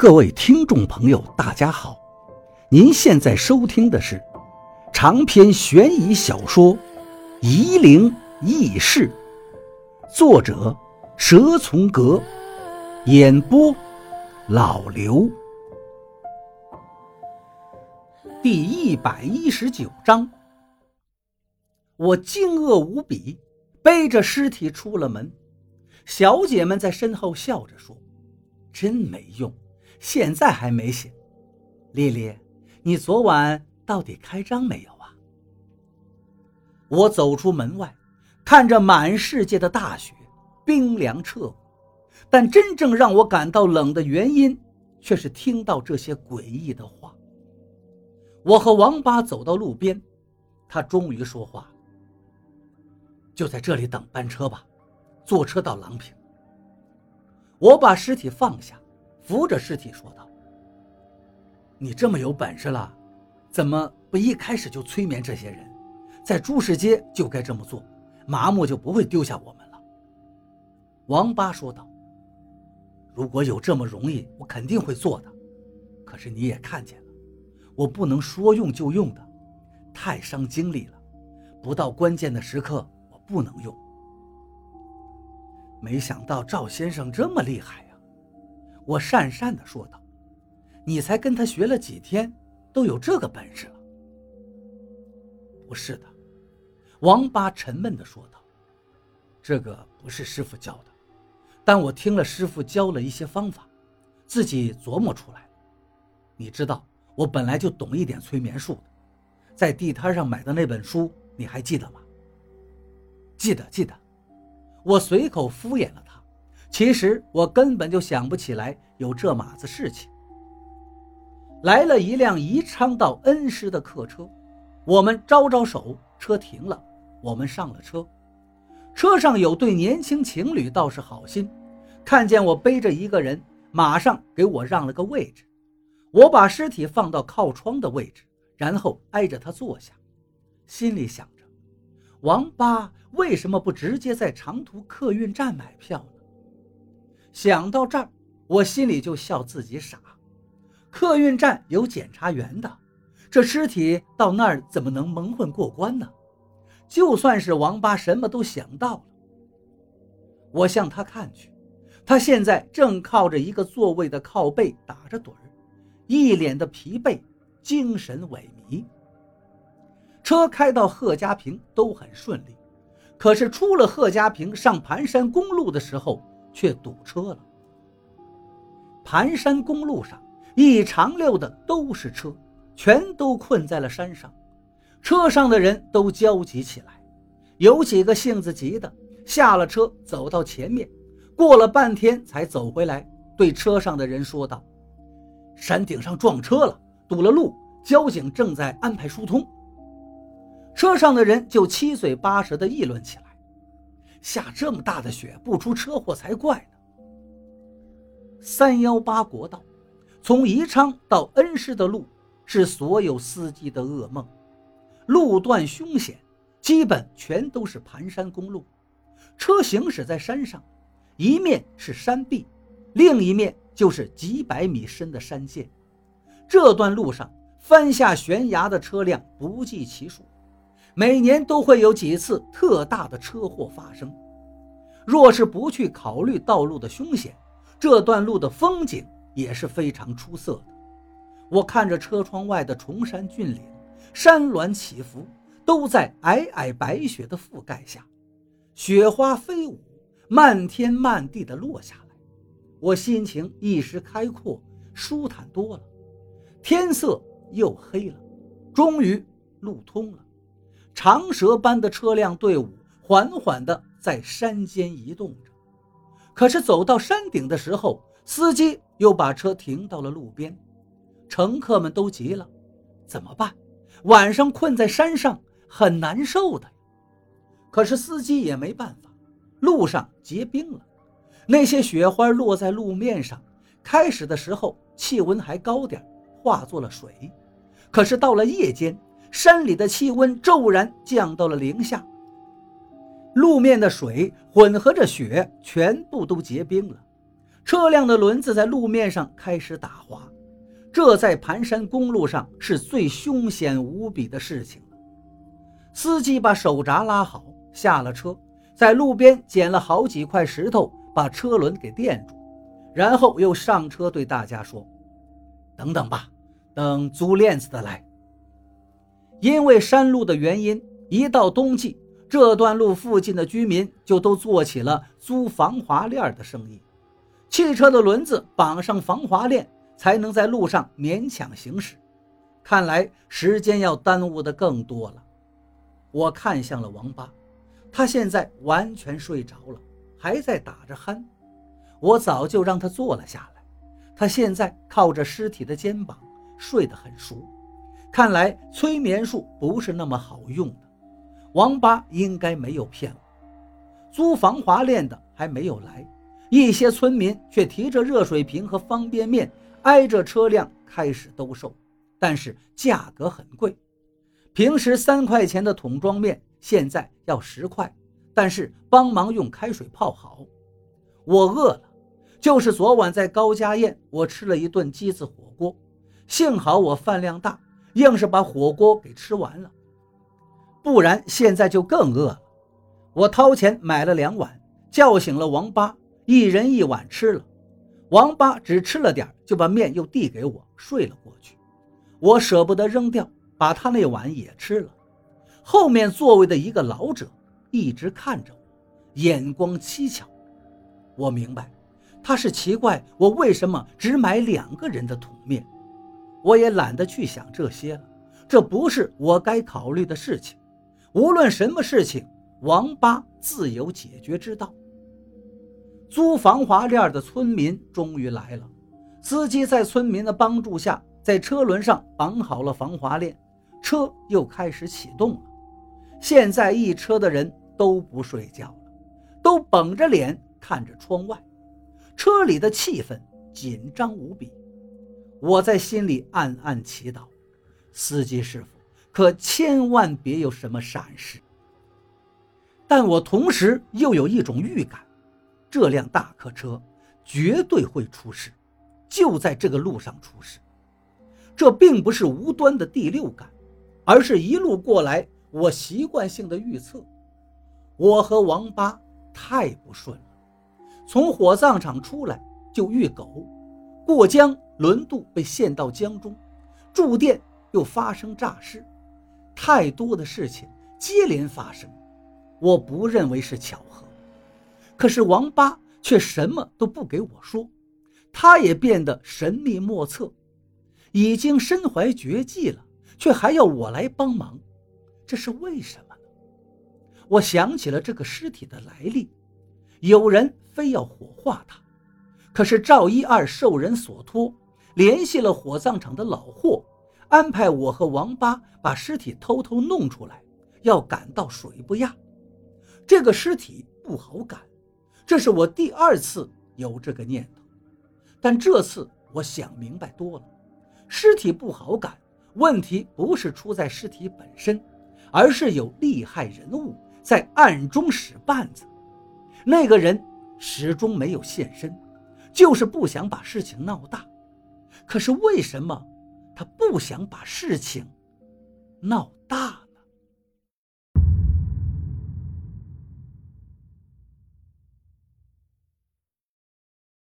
各位听众朋友，大家好！您现在收听的是长篇悬疑小说《夷陵轶事》，作者蛇从阁，演播老刘。第一百一十九章，我惊愕无比，背着尸体出了门。小姐们在身后笑着说：“真没用。”现在还没醒，丽丽，你昨晚到底开张没有啊？我走出门外，看着满世界的大雪，冰凉彻骨。但真正让我感到冷的原因，却是听到这些诡异的话。我和王八走到路边，他终于说话：“就在这里等班车吧，坐车到郎平。”我把尸体放下。扶着尸体说道：“你这么有本事了，怎么不一开始就催眠这些人？在朱市街就该这么做，麻木就不会丢下我们了。”王八说道：“如果有这么容易，我肯定会做的。可是你也看见了，我不能说用就用的，太伤精力了。不到关键的时刻，我不能用。没想到赵先生这么厉害。”我讪讪地说道：“你才跟他学了几天，都有这个本事了？”“不是的。”王八沉闷地说道，“这个不是师傅教的，但我听了师傅教了一些方法，自己琢磨出来你知道，我本来就懂一点催眠术的，在地摊上买的那本书，你还记得吗？”“记得，记得。”我随口敷衍了他。其实我根本就想不起来有这码子事情。来了一辆宜昌到恩施的客车，我们招招手，车停了，我们上了车。车上有对年轻情侣，倒是好心，看见我背着一个人，马上给我让了个位置。我把尸体放到靠窗的位置，然后挨着他坐下，心里想着：王八为什么不直接在长途客运站买票呢？想到这儿，我心里就笑自己傻。客运站有检查员的，这尸体到那儿怎么能蒙混过关呢？就算是王八什么都想到了。我向他看去，他现在正靠着一个座位的靠背打着盹，一脸的疲惫，精神萎靡。车开到贺家坪都很顺利，可是出了贺家坪上盘山公路的时候。却堵车了。盘山公路上一长溜的都是车，全都困在了山上。车上的人都焦急起来，有几个性子急的下了车，走到前面，过了半天才走回来，对车上的人说道：“山顶上撞车了，堵了路，交警正在安排疏通。”车上的人就七嘴八舌地议论起来。下这么大的雪，不出车祸才怪呢。三幺八国道，从宜昌到恩施的路是所有司机的噩梦，路段凶险，基本全都是盘山公路。车行驶在山上，一面是山壁，另一面就是几百米深的山涧。这段路上翻下悬崖的车辆不计其数。每年都会有几次特大的车祸发生。若是不去考虑道路的凶险，这段路的风景也是非常出色的。我看着车窗外的崇山峻岭，山峦起伏，都在皑皑白雪的覆盖下，雪花飞舞，漫天漫地的落下来，我心情一时开阔，舒坦多了。天色又黑了，终于路通了。长蛇般的车辆队伍缓缓地在山间移动着，可是走到山顶的时候，司机又把车停到了路边。乘客们都急了，怎么办？晚上困在山上很难受的。可是司机也没办法，路上结冰了，那些雪花落在路面上，开始的时候气温还高点，化作了水，可是到了夜间。山里的气温骤然降到了零下，路面的水混合着雪，全部都结冰了。车辆的轮子在路面上开始打滑，这在盘山公路上是最凶险无比的事情。司机把手闸拉好，下了车，在路边捡了好几块石头，把车轮给垫住，然后又上车对大家说：“等等吧，等租链子的来。”因为山路的原因，一到冬季，这段路附近的居民就都做起了租防滑链的生意。汽车的轮子绑上防滑链，才能在路上勉强行驶。看来时间要耽误的更多了。我看向了王八，他现在完全睡着了，还在打着鼾。我早就让他坐了下来，他现在靠着尸体的肩膀，睡得很熟。看来催眠术不是那么好用的。王八应该没有骗我。租防滑链的还没有来，一些村民却提着热水瓶和方便面，挨着车辆开始兜售，但是价格很贵。平时三块钱的桶装面，现在要十块，但是帮忙用开水泡好。我饿了，就是昨晚在高家宴，我吃了一顿鸡子火锅，幸好我饭量大，硬是把火锅给吃完了，不然现在就更饿了。我掏钱买了两碗，叫醒了王八，一人一碗吃了。王八只吃了点，就把面又递给我，睡了过去。我舍不得扔掉。把他那碗也吃了。后面座位的一个老者一直看着我，眼光蹊跷。我明白，他是奇怪我为什么只买两个人的桶面。我也懒得去想这些了，这不是我该考虑的事情。无论什么事情，王八自有解决之道。租防滑链的村民终于来了，司机在村民的帮助下，在车轮上绑好了防滑链。车又开始启动了，现在一车的人都不睡觉了，都绷着脸看着窗外，车里的气氛紧张无比。我在心里暗暗祈祷，司机师傅可千万别有什么闪失。但我同时又有一种预感，这辆大客车绝对会出事，就在这个路上出事。这并不是无端的第六感。而是一路过来，我习惯性的预测，我和王八太不顺了。从火葬场出来就遇狗，过江轮渡被陷到江中，住店又发生诈尸，太多的事情接连发生，我不认为是巧合。可是王八却什么都不给我说，他也变得神秘莫测，已经身怀绝技了。却还要我来帮忙，这是为什么呢？我想起了这个尸体的来历，有人非要火化他，可是赵一二受人所托，联系了火葬场的老霍，安排我和王八把尸体偷偷弄出来，要赶到水不压。这个尸体不好赶，这是我第二次有这个念头，但这次我想明白多了，尸体不好赶。问题不是出在尸体本身，而是有厉害人物在暗中使绊子。那个人始终没有现身，就是不想把事情闹大。可是为什么他不想把事情闹大？